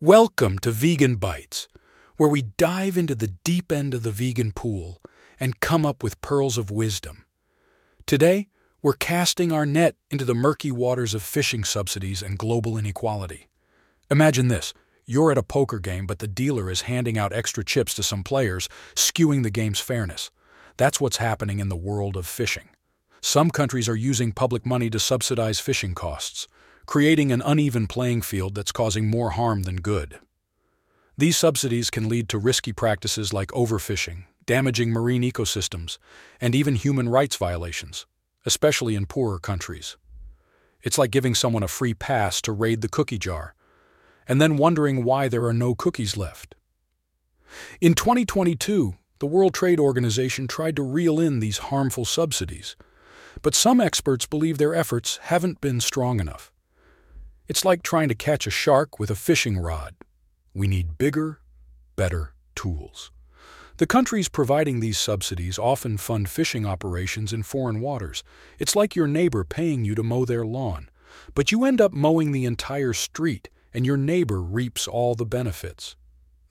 Welcome to Vegan Bites, where we dive into the deep end of the vegan pool and come up with pearls of wisdom. Today, we're casting our net into the murky waters of fishing subsidies and global inequality. Imagine this you're at a poker game, but the dealer is handing out extra chips to some players, skewing the game's fairness. That's what's happening in the world of fishing. Some countries are using public money to subsidize fishing costs, creating an uneven playing field that's causing more harm than good. These subsidies can lead to risky practices like overfishing, damaging marine ecosystems, and even human rights violations, especially in poorer countries. It's like giving someone a free pass to raid the cookie jar, and then wondering why there are no cookies left. In 2022, the World Trade Organization tried to reel in these harmful subsidies but some experts believe their efforts haven't been strong enough. It's like trying to catch a shark with a fishing rod. We need bigger, better tools. The countries providing these subsidies often fund fishing operations in foreign waters. It's like your neighbor paying you to mow their lawn, but you end up mowing the entire street, and your neighbor reaps all the benefits.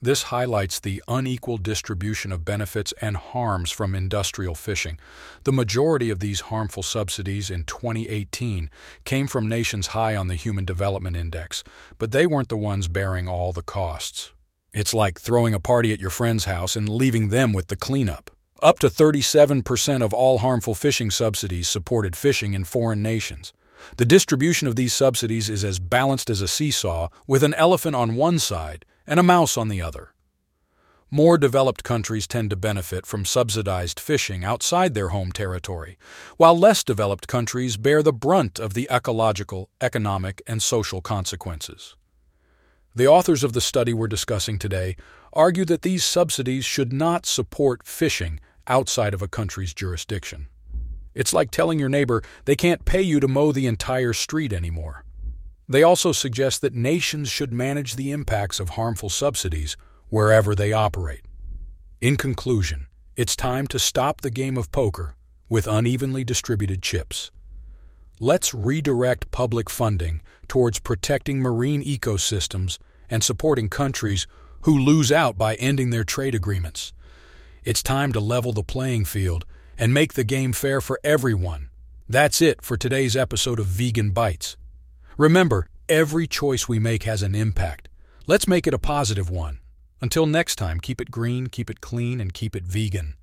This highlights the unequal distribution of benefits and harms from industrial fishing. The majority of these harmful subsidies in 2018 came from nations high on the Human Development Index, but they weren't the ones bearing all the costs. It's like throwing a party at your friend's house and leaving them with the cleanup. Up to 37% of all harmful fishing subsidies supported fishing in foreign nations. The distribution of these subsidies is as balanced as a seesaw, with an elephant on one side and a mouse on the other. More developed countries tend to benefit from subsidized fishing outside their home territory, while less developed countries bear the brunt of the ecological, economic, and social consequences. The authors of the study we're discussing today argue that these subsidies should not support fishing outside of a country's jurisdiction. It's like telling your neighbor they can't pay you to mow the entire street anymore. They also suggest that nations should manage the impacts of harmful subsidies wherever they operate. In conclusion, it's time to stop the game of poker with unevenly distributed chips. Let's redirect public funding towards protecting marine ecosystems and supporting countries who lose out by ending their trade agreements. It's time to level the playing field and make the game fair for everyone. That's it for today's episode of Vegan Bites. Remember, every choice we make has an impact. Let's make it a positive one. Until next time, keep it green, keep it clean, and keep it vegan.